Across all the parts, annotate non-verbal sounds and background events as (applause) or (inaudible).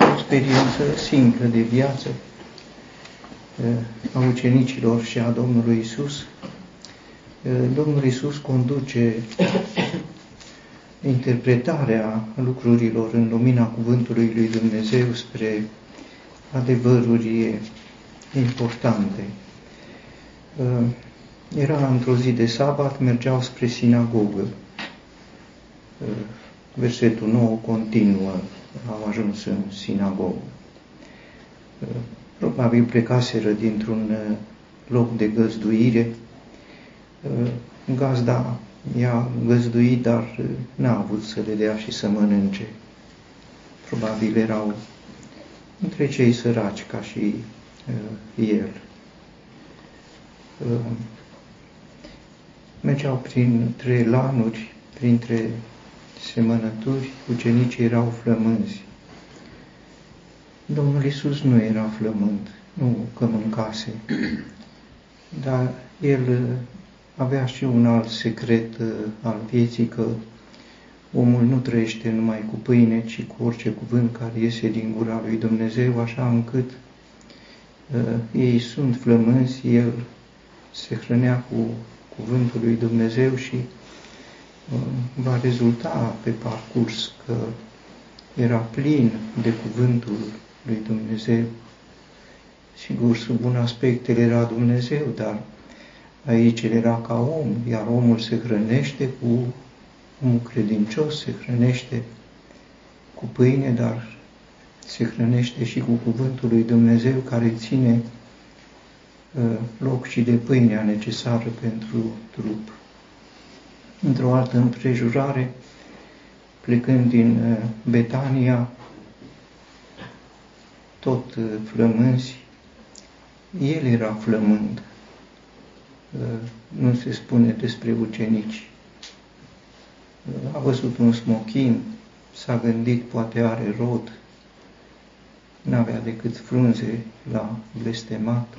o experiență simplă de viață a ucenicilor și a Domnului Isus. Domnul Isus conduce (coughs) interpretarea lucrurilor în lumina cuvântului lui Dumnezeu spre adevăruri importante. Era într-o zi de sabat, mergeau spre sinagogă. Versetul 9 continuă, au ajuns în sinagogă. Probabil plecaseră dintr-un loc de găzduire. Gazda i-a găzduit, dar n-a avut să le dea și să mănânce. Probabil erau între cei săraci ca și uh, el. Uh, mergeau printre lanuri, printre semănături, ucenicii erau flămânzi. Domnul Isus nu era flământ, nu că mâncase, (clears throat) dar el uh, avea și un alt secret uh, al vieții, că omul nu trăiește numai cu pâine, ci cu orice cuvânt care iese din gura lui Dumnezeu, așa încât uh, ei sunt flămânzi, el se hrănea cu cuvântul lui Dumnezeu și uh, va rezulta pe parcurs că era plin de cuvântul lui Dumnezeu. Sigur, sub un aspect el era Dumnezeu, dar Aici el era ca om, iar omul se hrănește cu, omul credincios se hrănește cu pâine, dar se hrănește și cu cuvântul lui Dumnezeu care ține uh, loc și de pâinea necesară pentru trup. Într-o altă împrejurare, plecând din uh, Betania, tot uh, flămânzi, el era flămând, nu se spune despre ucenici. A văzut un smochin, s-a gândit, poate are rod, n-avea decât frunze la blestemat.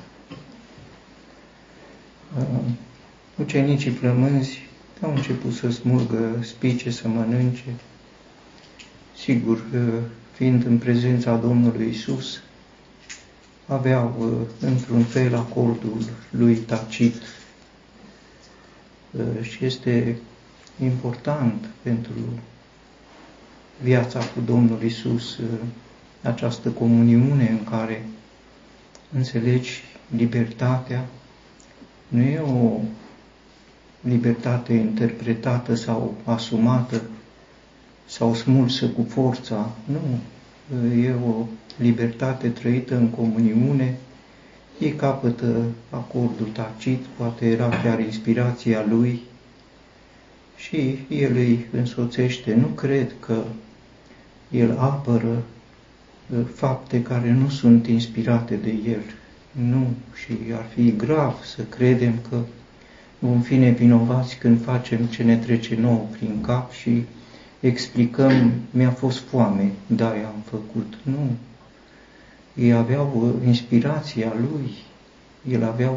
Ucenicii plămânzi au început să smulgă spice, să mănânce. Sigur, fiind în prezența Domnului Isus, aveau într-un fel acordul lui tacit Uh, și este important pentru viața cu Domnul Isus uh, această comuniune în care înțelegi libertatea, nu e o libertate interpretată sau asumată sau smulsă cu forța, nu, e o libertate trăită în comuniune ei capătă acordul tacit, poate era chiar inspirația lui și el îi însoțește. Nu cred că el apără uh, fapte care nu sunt inspirate de el. Nu, și ar fi grav să credem că vom fi nevinovați când facem ce ne trece nouă prin cap și explicăm, mi-a fost foame, da, am făcut. Nu, ei aveau inspirația lui, el avea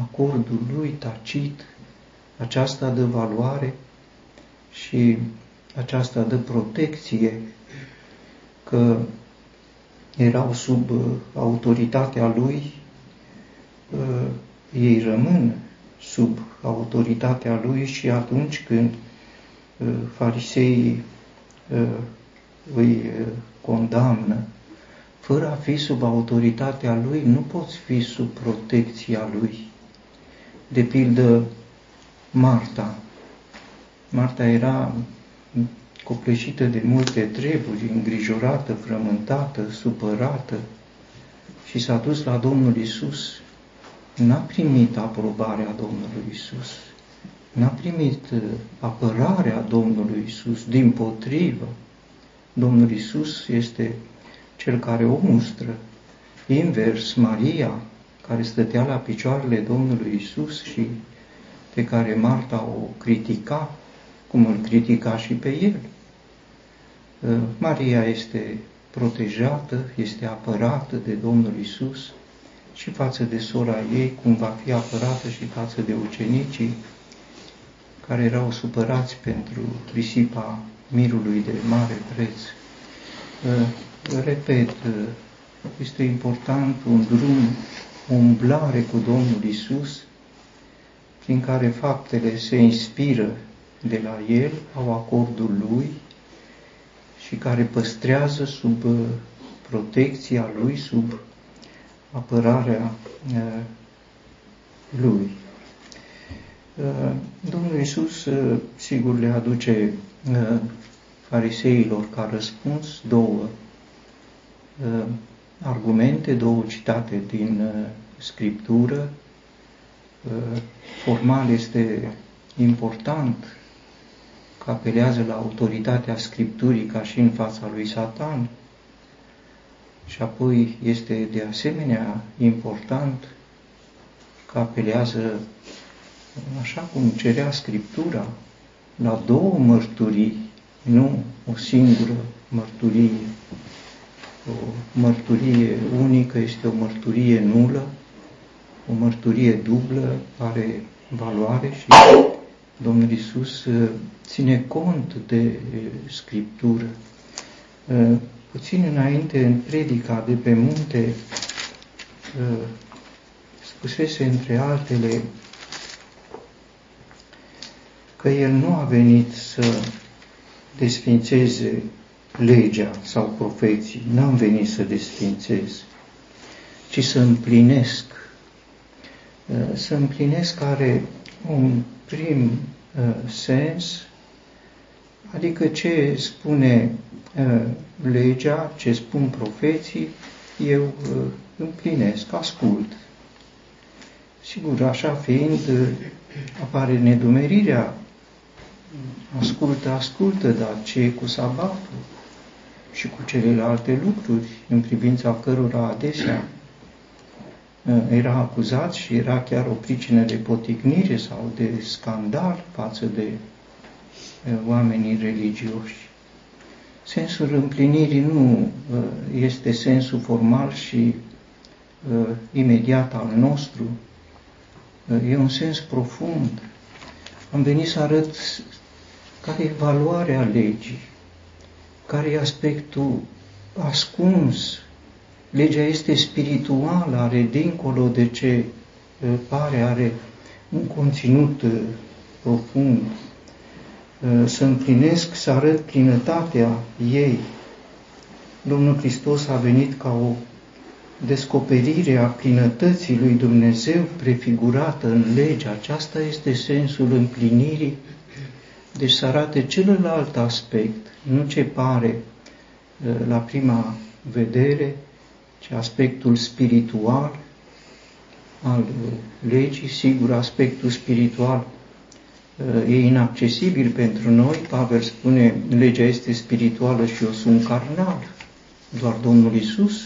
acordul lui tacit, aceasta de valoare și aceasta de protecție, că erau sub uh, autoritatea lui, uh, ei rămân sub autoritatea lui și atunci când uh, fariseii îi condamnă fără a fi sub autoritatea lui, nu poți fi sub protecția lui. De pildă, Marta. Marta era copleșită de multe treburi, îngrijorată, frământată, supărată și s-a dus la Domnul Isus. N-a primit aprobarea Domnului Isus, n-a primit uh, apărarea Domnului Isus, din potrivă. Domnul Isus este cel care o mustră. Invers, Maria, care stătea la picioarele Domnului Isus și pe care Marta o critica, cum îl critica și pe el. Uh, Maria este protejată, este apărată de Domnul Isus și față de sora ei, cum va fi apărată și față de ucenicii care erau supărați pentru risipa mirului de mare preț. Uh, repet, este important un drum, o umblare cu Domnul Isus, prin care faptele se inspiră de la El, au acordul Lui și care păstrează sub uh, protecția Lui, sub apărarea uh, Lui. Uh, Domnul Isus, sigur, le aduce fariseilor ca răspuns două argumente, două citate din Scriptură. Formal este important că apelează la autoritatea Scripturii ca și în fața lui Satan. Și apoi este de asemenea important că apelează, așa cum cerea Scriptura, la două mărturii, nu o singură mărturie. O mărturie unică este o mărturie nulă, o mărturie dublă are valoare și Domnul Isus uh, ține cont de uh, Scriptură. Uh, puțin înainte, în predica de pe munte, spusese între altele că El nu a venit să desfințeze legea sau profeții, n-am venit să desfințez, ci să împlinesc. Să împlinesc are un prim uh, sens, adică ce spune uh, legea, ce spun profeții, eu uh, împlinesc, ascult. Sigur, așa fiind, uh, apare nedumerirea, ascultă, ascultă, dar ce e cu sabatul și cu celelalte lucruri în privința cărora adesea Uh, era acuzat și era chiar o pricină de poticnire sau de scandal față de uh, oamenii religioși. Sensul împlinirii nu uh, este sensul formal și imediat al nostru, e un sens profund. Am venit să arăt care e valoarea legii, care e aspectul ascuns Legea este spirituală, are dincolo de ce pare, are un conținut profund. Să împlinesc, să arăt plinătatea ei. Domnul Hristos a venit ca o descoperire a plinătății lui Dumnezeu prefigurată în lege. Aceasta este sensul împlinirii. Deci să arate celălalt aspect, nu ce pare la prima vedere, ci aspectul spiritual al legii, sigur, aspectul spiritual e inaccesibil pentru noi. Pavel spune, legea este spirituală și eu sunt carnal. Doar Domnul Isus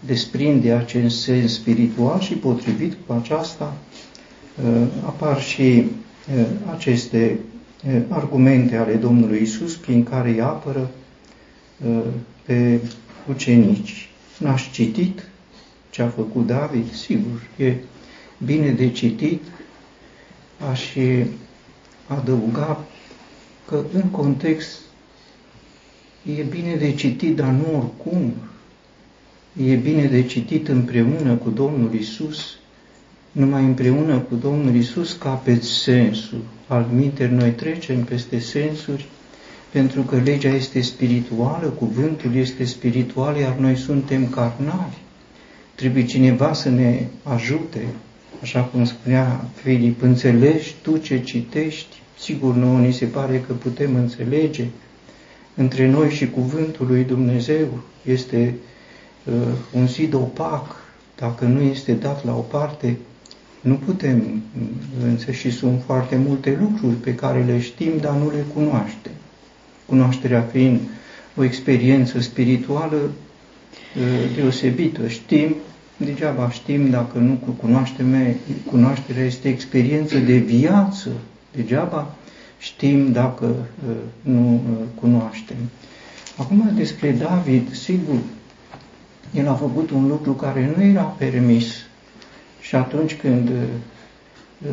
desprinde acest sens spiritual și potrivit cu aceasta apar și aceste argumente ale Domnului Isus prin care îi apără pe ucenici. N-aș citit ce a făcut David? Sigur, e bine de citit. Aș adăuga că în context e bine de citit, dar nu oricum. E bine de citit împreună cu Domnul Isus, numai împreună cu Domnul Isus capeți sensul. Al minter noi trecem peste sensuri pentru că legea este spirituală, cuvântul este spiritual, iar noi suntem carnali. Trebuie cineva să ne ajute, așa cum spunea Filip, înțelegi tu ce citești? Sigur, nouă ni se pare că putem înțelege. Între noi și cuvântul lui Dumnezeu este uh, un zid opac, dacă nu este dat la o parte, nu putem, însă și sunt foarte multe lucruri pe care le știm, dar nu le cunoaștem cunoașterea fiind o experiență spirituală uh, deosebită. Știm, degeaba știm dacă nu cunoaștem, cunoașterea este experiență de viață, degeaba știm dacă uh, nu uh, cunoaștem. Acum despre David, sigur, el a făcut un lucru care nu era permis. Și atunci când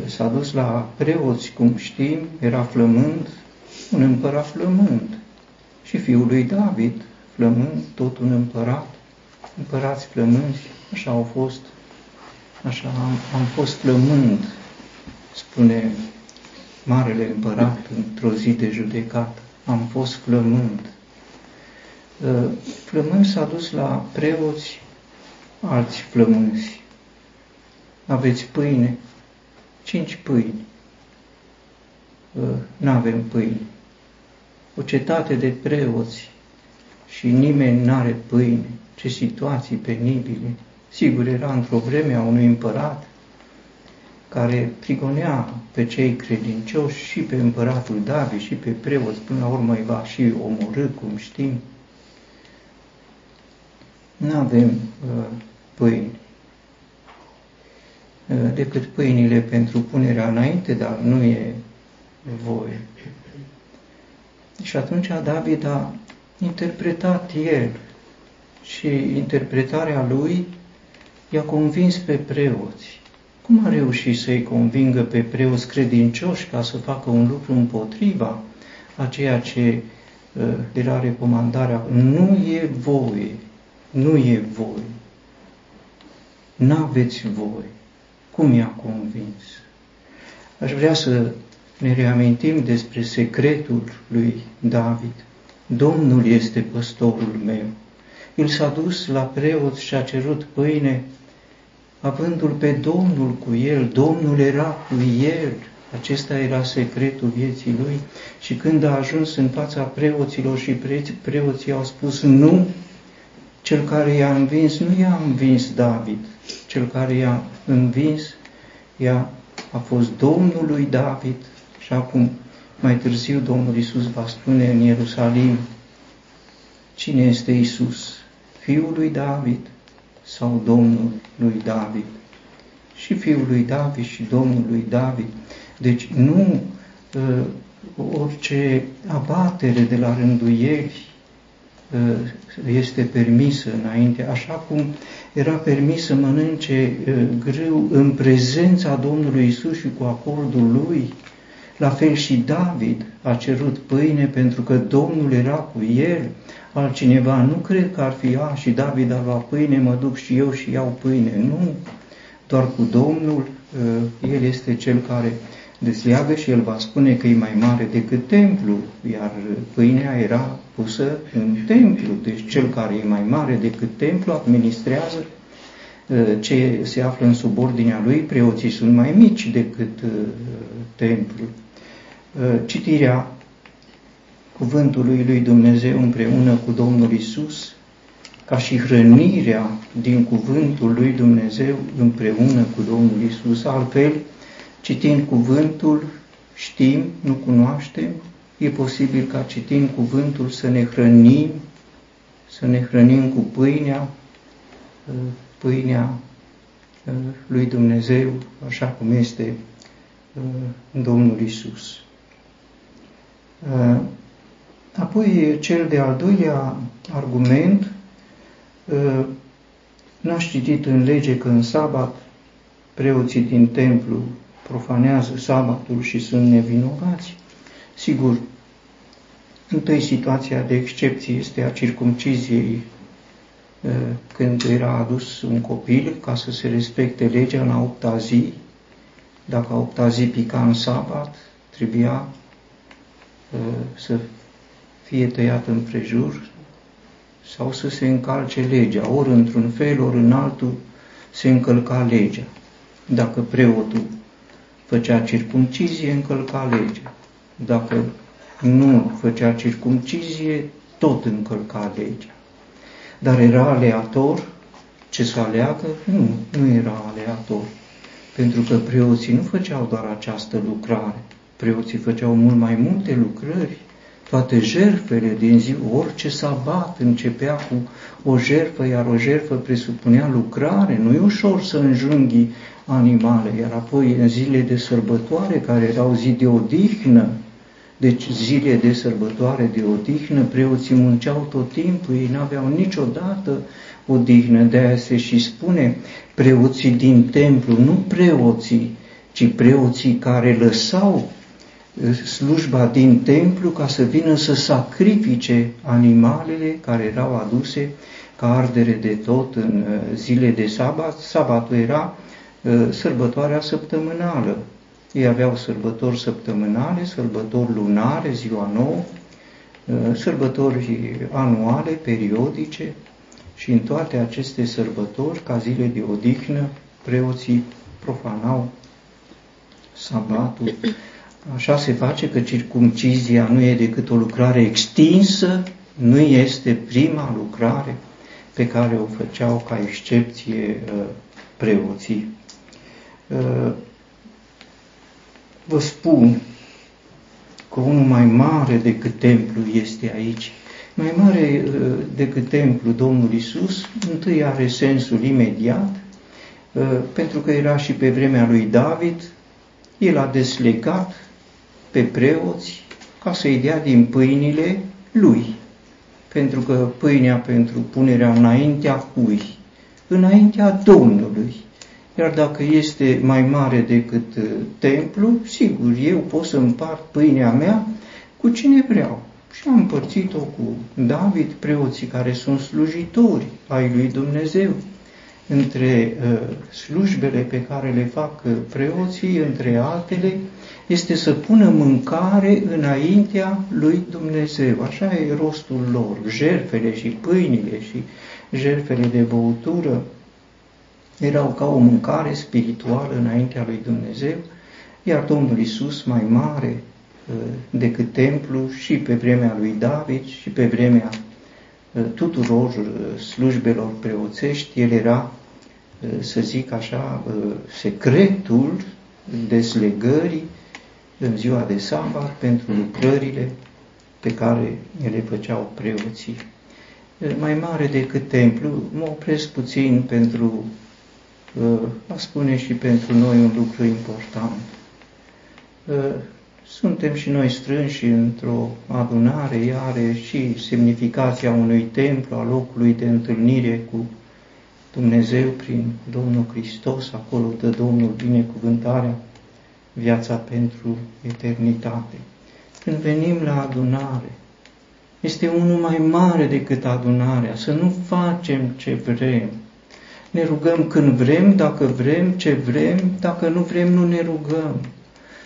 s-a dus la preoți, cum știm, era flămând, un împărat flămând și fiul lui David, flămând, tot un împărat, împărați flămânzi, așa au fost, așa am, am fost flămând, spune Marele Împărat într-o zi de judecată, am fost flămând. Uh, flămând s-a dus la preoți alți flămânzi. Aveți pâine? Cinci pâini. Uh, n-avem pâine. O cetate de preoți și nimeni n-are pâine. Ce situații penibile. Sigur, era într-o vreme a unui împărat care prigonea pe cei credincioși și pe împăratul David și pe preoți, până la urmă îi va și omorâ, cum știm. Nu avem uh, pâini uh, decât pâinile pentru punerea înainte, dar nu e voie. Și atunci David a interpretat el și interpretarea lui i-a convins pe preoți. Cum a reușit să-i convingă pe preoți credincioși ca să facă un lucru împotriva a ceea ce uh, era recomandarea? Nu e voie, nu e voie, n-aveți voie. Cum i-a convins? Aș vrea să ne reamintim despre secretul lui David. Domnul este păstorul meu. El s-a dus la preot și a cerut pâine, avându-l pe Domnul cu el. Domnul era cu el. Acesta era secretul vieții lui. Și când a ajuns în fața preoților și preoții au spus nu, cel care i-a învins nu i-a învins David, cel care i-a învins ea a fost Domnul lui David și acum mai târziu Domnul Isus va spune în Ierusalim cine este Isus, Fiul lui David sau Domnul lui David. Și Fiul lui David și Domnul lui David. Deci nu uh, orice abatere de la rânduieli uh, este permisă înainte, așa cum era permis să mănânce uh, grâu în prezența Domnului Isus și cu acordul lui, la fel și David a cerut pâine pentru că Domnul era cu el. Altcineva nu cred că ar fi, a, și David a luat pâine, mă duc și eu și iau pâine. Nu, doar cu Domnul, uh, El este Cel care desleagă și El va spune că e mai mare decât templu, iar pâinea era pusă în templu. Deci Cel care e mai mare decât templu administrează uh, ce se află în subordinea lui, preoții sunt mai mici decât uh, templul. Uh, citirea cuvântului lui Dumnezeu împreună cu Domnul Isus, ca și hrănirea din cuvântul lui Dumnezeu împreună cu Domnul Isus. Altfel, citind cuvântul, știm, nu cunoaștem, e posibil ca citind cuvântul să ne hrănim, să ne hrănim cu pâinea, uh, pâinea uh, lui Dumnezeu, așa cum este Domnul Isus. Uh, apoi, cel de-al doilea argument, uh, n-aș citit în lege că în sabat preoții din templu profanează sabatul și sunt nevinovați. Sigur, întâi situația de excepție este a circumciziei uh, când era adus un copil ca să se respecte legea la opta zi, dacă a opta zi pica în sabat, trebuia să fie tăiat în prejur sau să se încalce legea. Ori într-un fel, ori în altul se încălca legea. Dacă preotul făcea circumcizie, încălca legea. Dacă nu făcea circumcizie, tot încălca legea. Dar era aleator ce să aleagă? Nu, nu era aleator. Pentru că preoții nu făceau doar această lucrare, Preoții făceau mult mai multe lucrări, toate jertfele din zi, orice sabat începea cu o jertfă, iar o jertfă presupunea lucrare. Nu e ușor să înjunghi animale, iar apoi în zile de sărbătoare, care erau zi de odihnă, deci zile de sărbătoare de odihnă, preoții munceau tot timpul, ei n-aveau niciodată odihnă, de aia se și spune preoții din templu, nu preoții, ci preoții care lăsau slujba din templu ca să vină să sacrifice animalele care erau aduse ca ardere de tot în zile de sabat. Sabatul era sărbătoarea săptămânală. Ei aveau sărbători săptămânale, sărbători lunare, ziua nouă, sărbători anuale, periodice și în toate aceste sărbători, ca zile de odihnă, preoții profanau sabatul. Așa se face că circumcizia nu e decât o lucrare extinsă, nu este prima lucrare pe care o făceau ca excepție uh, preoții. Uh, vă spun că unul mai mare decât templu este aici. Mai mare uh, decât templu Domnul Isus, întâi are sensul imediat, pentru că era și pe vremea lui David, el a deslegat pe preoți ca să-i dea din pâinile lui. Pentru că pâinea pentru punerea înaintea cui? Înaintea Domnului. Iar dacă este mai mare decât uh, templu, sigur, eu pot să împart pâinea mea cu cine vreau. Și am împărțit-o cu David, preoții care sunt slujitori ai lui Dumnezeu între uh, slujbele pe care le fac uh, preoții, între altele, este să pună mâncare înaintea lui Dumnezeu. Așa e rostul lor. Jerfele și pâinile și jerfele de băutură erau ca o mâncare spirituală înaintea lui Dumnezeu, iar Domnul Isus mai mare uh, decât templu și pe vremea lui David și pe vremea tuturor uh, slujbelor preoțești, el era, uh, să zic așa, uh, secretul deslegării în ziua de sabat pentru lucrările pe care le făceau preoții. Mai mare decât templu, mă opresc puțin pentru a spune și pentru noi un lucru important suntem și noi strânși într-o adunare, iare și semnificația unui templu, a locului de întâlnire cu Dumnezeu prin Domnul Hristos, acolo dă Domnul binecuvântarea, viața pentru eternitate. Când venim la adunare, este unul mai mare decât adunarea, să nu facem ce vrem. Ne rugăm când vrem, dacă vrem, ce vrem, dacă nu vrem, nu ne rugăm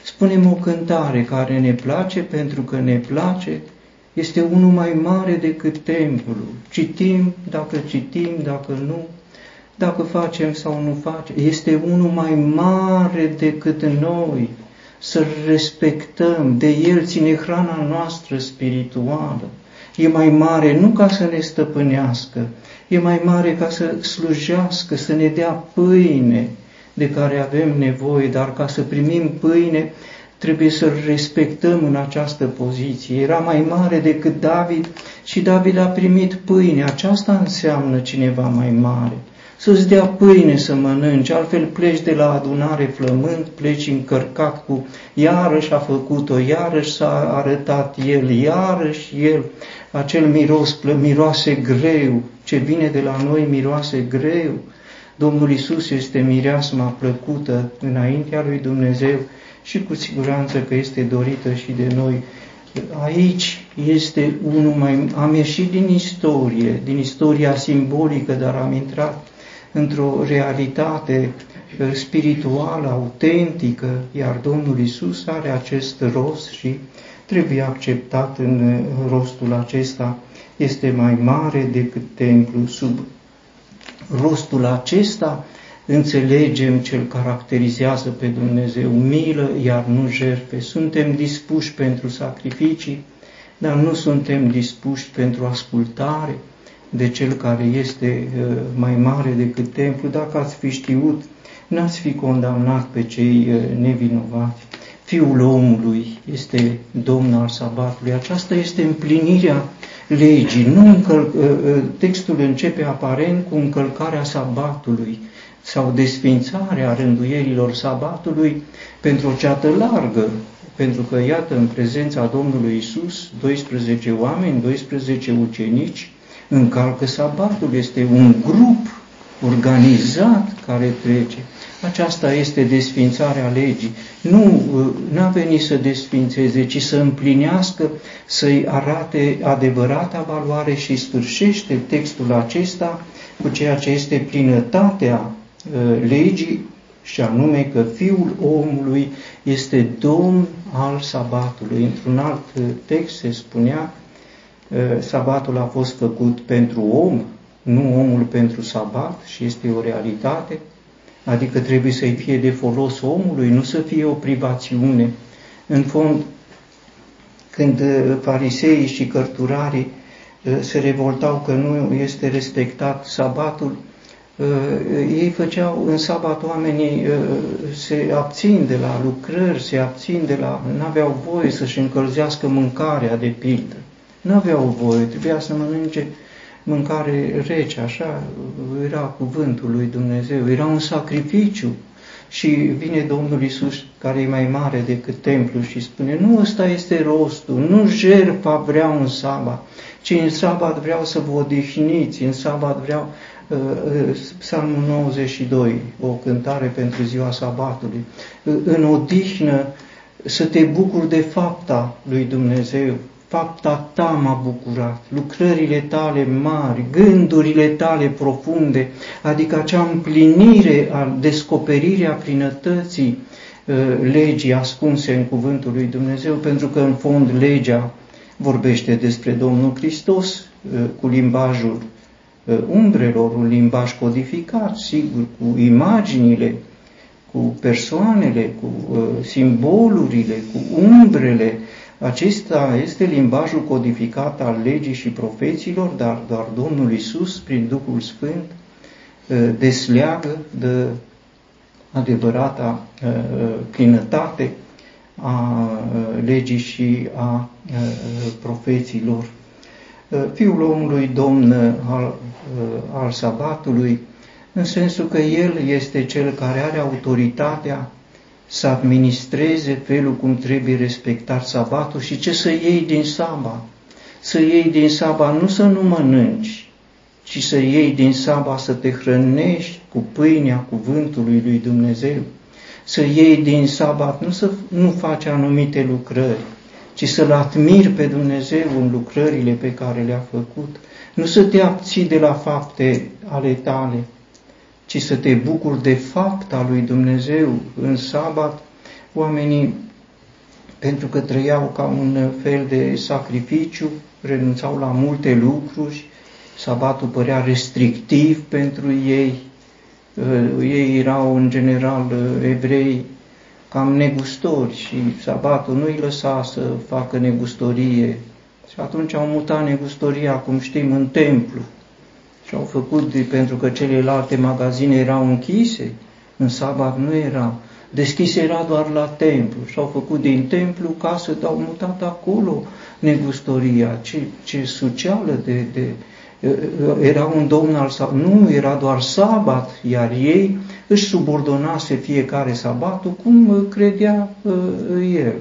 spunem o cântare care ne place pentru că ne place, este unul mai mare decât templul. Citim, dacă citim, dacă nu, dacă facem sau nu facem, este unul mai mare decât noi. Să respectăm, de el ține hrana noastră spirituală. E mai mare nu ca să ne stăpânească, e mai mare ca să slujească, să ne dea pâine, de care avem nevoie, dar ca să primim pâine trebuie să respectăm în această poziție. Era mai mare decât David și David a primit pâine. Aceasta înseamnă cineva mai mare. Să-ți dea pâine să mănânci, altfel pleci de la adunare flământ, pleci încărcat cu iarăși a făcut-o, iarăși s-a arătat el, iarăși el, acel miros, miroase greu, ce vine de la noi miroase greu, Domnul Isus este mireasma plăcută înaintea lui Dumnezeu și cu siguranță că este dorită și de noi. Aici este unul mai... Am ieșit din istorie, din istoria simbolică, dar am intrat într-o realitate uh, spirituală, autentică, iar Domnul Isus are acest rost și trebuie acceptat în uh, rostul acesta. Este mai mare decât templu sub rostul acesta înțelegem ce îl caracterizează pe Dumnezeu, milă, iar nu jerfe. Suntem dispuși pentru sacrificii, dar nu suntem dispuși pentru ascultare de Cel care este uh, mai mare decât templu. Dacă ați fi știut, n-ați fi condamnat pe cei uh, nevinovați. Fiul omului este Domn al sabatului. Aceasta este împlinirea legii. Nu încăl... Ă, ă, textul începe aparent cu încălcarea sabatului sau desfințarea rânduierilor sabatului pentru o ceată largă, pentru că, iată, în prezența Domnului Isus, 12 oameni, 12 ucenici, încalcă sabatul. Este un grup organizat care trece. Aceasta este desfințarea legii. Nu uh, a venit să desfințeze, ci să împlinească, să-i arate adevărata valoare și sfârșește textul acesta cu ceea ce este plinătatea uh, legii și anume că Fiul omului este Domn al sabatului. Într-un alt uh, text se spunea, sabatul a fost făcut pentru om, nu omul pentru sabat și este o realitate, adică trebuie să-i fie de folos omului, nu să fie o privațiune. În fond, când uh, fariseii și cărturarii uh, se revoltau că nu este respectat sabatul, uh, ei făceau în sabat oamenii se abțin de la lucrări, se abțin de la, nu aveau voie să-și încălzească mâncarea de pildă. Nu aveau voie, trebuia să mănânce mâncare rece, așa era cuvântul lui Dumnezeu, era un sacrificiu. Și vine Domnul Isus, care e mai mare decât templu și spune, nu ăsta este rostul, nu jertfa vreau în sabat, ci în sabat vreau să vă odihniți, în sabat vreau uh, uh, Psalmul 92, o cântare pentru ziua sabatului, uh, în odihnă să te bucuri de fapta lui Dumnezeu, fapta ta m-a bucurat, lucrările tale mari, gândurile tale profunde, adică acea împlinire a descoperirea plinătății uh, legii ascunse în cuvântul lui Dumnezeu, pentru că în fond legea vorbește despre Domnul Hristos uh, cu limbajul uh, umbrelor, un limbaj codificat, sigur, cu imaginile, cu persoanele, cu simbolurile, cu umbrele, acesta este limbajul codificat al legii și profeților, dar doar Domnul Isus, prin Duhul Sfânt, ă, desleagă de adevărata ă, plinătate a ă, legii și a profeților. Fiul omului, domn al, al sabatului, în sensul că el este cel care are autoritatea să administreze felul cum trebuie respectat sabatul și ce să iei din sabat. Să iei din sabat nu să nu mănânci, ci să iei din sabat să te hrănești cu pâinea cuvântului lui Dumnezeu. Să iei din sabat nu să nu faci anumite lucrări, ci să-L admiri pe Dumnezeu în lucrările pe care le-a făcut. Nu să te abții de la fapte ale tale, ci să te bucuri de fapta lui Dumnezeu în sabat, oamenii, pentru că trăiau ca un fel de sacrificiu, renunțau la multe lucruri, sabatul părea restrictiv pentru ei, ei erau în general evrei cam negustori și sabatul nu îi lăsa să facă negustorie. Și atunci au mutat negustoria, cum știm, în templu și au făcut pentru că celelalte magazine erau închise, în sabat nu era, deschise era doar la templu. Și au făcut din templu casă, dar au mutat acolo negustoria, ce, ce suceală de, de, era un domn al sabat, nu era doar sabat, iar ei își subordonase fiecare sabatul cum credea uh, el.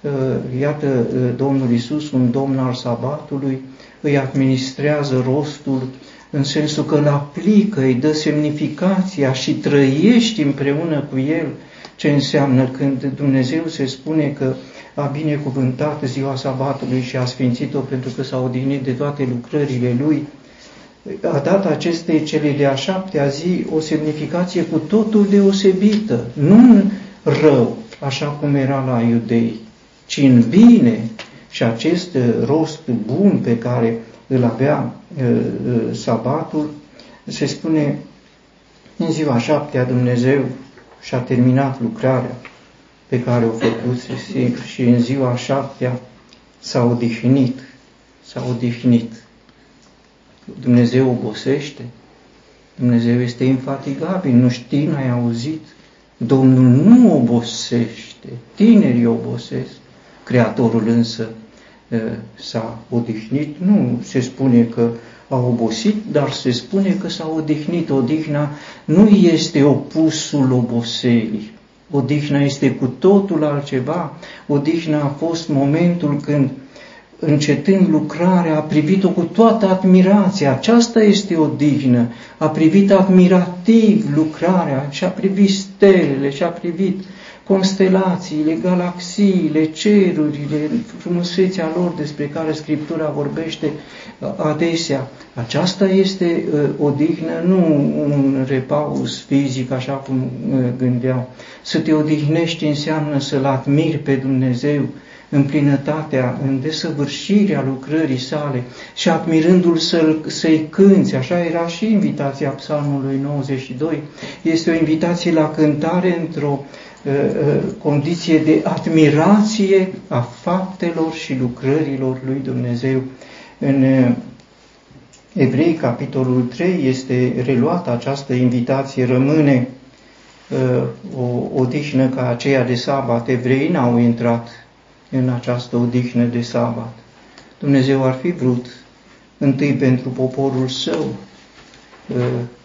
Uh, iată, uh, Domnul Isus, un domn al sabatului, îi administrează rostul în sensul că îl aplică, îi dă semnificația și trăiești împreună cu el ce înseamnă când Dumnezeu se spune că a binecuvântat ziua sabatului și a sfințit-o pentru că s-a odihnit de toate lucrările lui, a dat acestei cele de-a șaptea zi o semnificație cu totul deosebită, nu în rău, așa cum era la iudei, ci în bine. Și acest rost bun pe care îl avea sabatul, se spune în ziua șaptea Dumnezeu și-a terminat lucrarea pe care o făcut și în ziua șaptea s-a odihnit, s-a odihnit. Dumnezeu obosește, Dumnezeu este infatigabil, nu știi, n-ai auzit. Domnul nu obosește, tinerii obosesc, Creatorul însă s-a odihnit, nu se spune că a obosit, dar se spune că s-a odihnit. Odihna nu este opusul oboselii. Odihna este cu totul altceva. Odihna a fost momentul când încetând lucrarea, a privit-o cu toată admirația. Aceasta este o dignă. A privit admirativ lucrarea și a privit stelele și a privit constelațiile, galaxiile, cerurile, frumusețea lor despre care Scriptura vorbește adesea. Aceasta este o dignă, nu un repaus fizic, așa cum gândeau. Să te odihnești înseamnă să-L admiri pe Dumnezeu, în plinătatea, în desăvârșirea lucrării sale și admirându-l să-i cânți, așa era și invitația psalmului 92, este o invitație la cântare într-o uh, uh, condiție de admirație a faptelor și lucrărilor lui Dumnezeu. În uh, Evrei, capitolul 3, este reluată această invitație, rămâne uh, o odihnă ca aceea de sabat. Evreii n-au intrat în această odihnă de sabat. Dumnezeu ar fi vrut întâi pentru poporul său uh,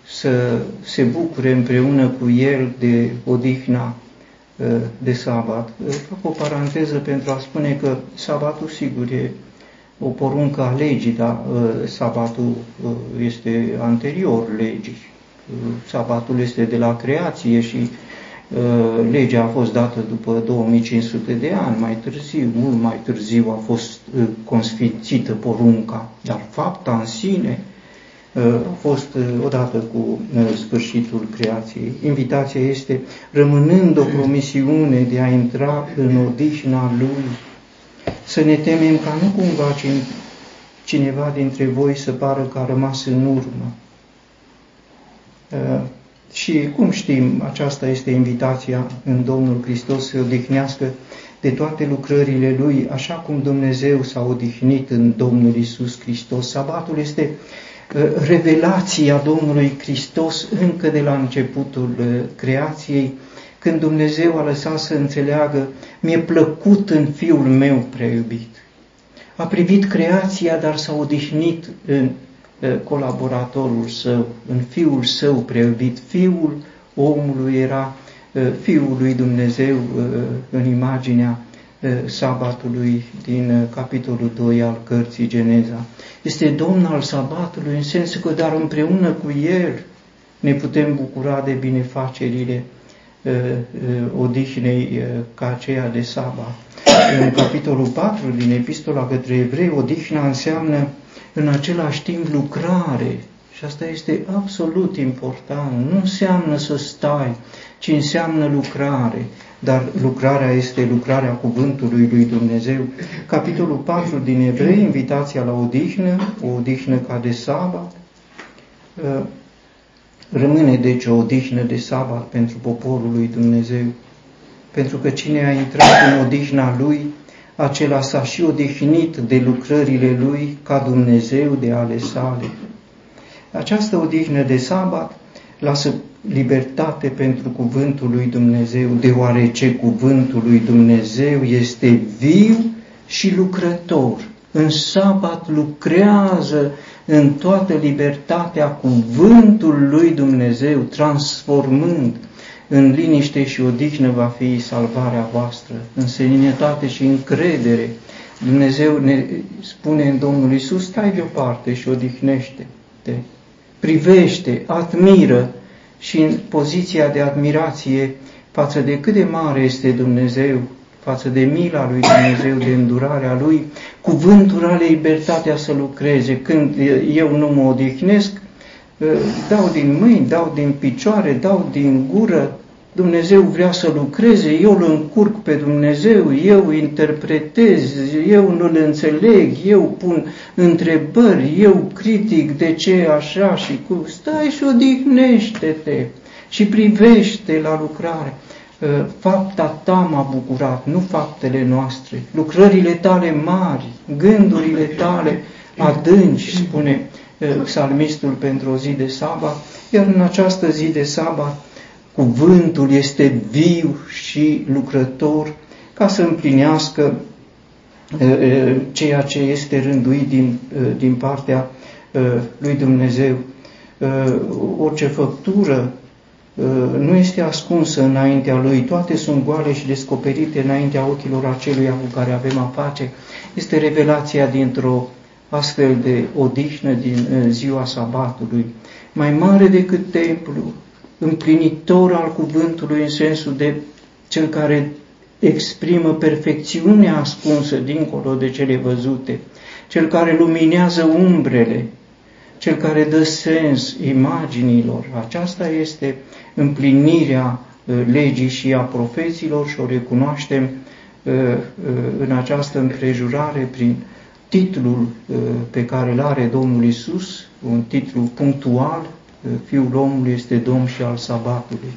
să se bucure împreună cu el de odihna uh, de sabat. Uh, fac o paranteză pentru a spune că sabatul sigur e o poruncă a legii, dar sabatul este anterior legii. Sabatul este de la creație și Uh, legea a fost dată după 2500 de ani, mai târziu, mult mai târziu a fost uh, consfințită porunca, dar fapta în sine uh, a fost odată cu sfârșitul creației. Invitația este, rămânând o promisiune de a intra în odihna Lui, să ne temem ca nu cumva cineva dintre voi să pară că a rămas în urmă și cum știm, aceasta este invitația în Domnul Hristos să odihnească de toate lucrările Lui, așa cum Dumnezeu s-a odihnit în Domnul Isus Hristos. Sabatul este uh, revelația Domnului Hristos încă de la începutul uh, creației, când Dumnezeu a lăsat să înțeleagă, mi-e plăcut în Fiul meu prea iubit. A privit creația, dar s-a odihnit în colaboratorul său, în fiul său preubit. Fiul omului era fiul lui Dumnezeu în imaginea sabatului din capitolul 2 al cărții Geneza. Este domn al sabatului în sensul că, dar împreună cu el ne putem bucura de binefacerile odihnei ca aceea de sabat. În capitolul 4 din Epistola către Evrei, odihna înseamnă în același timp lucrare. Și asta este absolut important. Nu înseamnă să stai, ci înseamnă lucrare. Dar lucrarea este lucrarea cuvântului lui Dumnezeu. Capitolul 4 din Evrei, invitația la odihnă, o odihnă ca de sabat. Uh, rămâne deci o odihnă de sabat pentru poporul lui Dumnezeu. Pentru că cine a intrat în odihna lui, acela s-a și odihnit de lucrările lui ca Dumnezeu de ale sale. Această odihnă de sabat lasă libertate pentru cuvântul lui Dumnezeu, deoarece cuvântul lui Dumnezeu este viu și lucrător. În sabat lucrează în toată libertatea cuvântul lui Dumnezeu, transformând în liniște și odihnă va fi salvarea voastră, în seninătate și încredere. Dumnezeu ne spune în Domnul Isus, stai deoparte și odihnește-te, privește, admiră și în poziția de admirație față de cât de mare este Dumnezeu, față de mila lui Dumnezeu, de îndurarea lui, cuvântul are libertatea să lucreze. Când eu nu mă odihnesc, dau din mâini, dau din picioare, dau din gură, Dumnezeu vrea să lucreze, eu îl încurc pe Dumnezeu, eu interpretez, eu nu-l înțeleg, eu pun întrebări, eu critic de ce așa și cum. Stai și odihnește-te și privește la lucrare. Fapta ta m-a bucurat, nu faptele noastre, lucrările tale mari, gândurile tale adânci, spune psalmistul pentru o zi de sabat, iar în această zi de sabat cuvântul este viu și lucrător ca să împlinească ceea ce este rânduit din, din partea lui Dumnezeu. Orice făptură nu este ascunsă înaintea lui, toate sunt goale și descoperite înaintea ochilor aceluia cu care avem a face. Este revelația dintr-o astfel de odihnă din ziua sabatului, mai mare decât templu, împlinitor al cuvântului în sensul de cel care exprimă perfecțiunea ascunsă dincolo de cele văzute, cel care luminează umbrele, cel care dă sens imaginilor. Aceasta este împlinirea uh, legii și a profeților și o recunoaștem uh, uh, în această împrejurare prin titlul pe care îl are Domnul Isus, un titlu punctual, Fiul omului este Domn și al sabatului.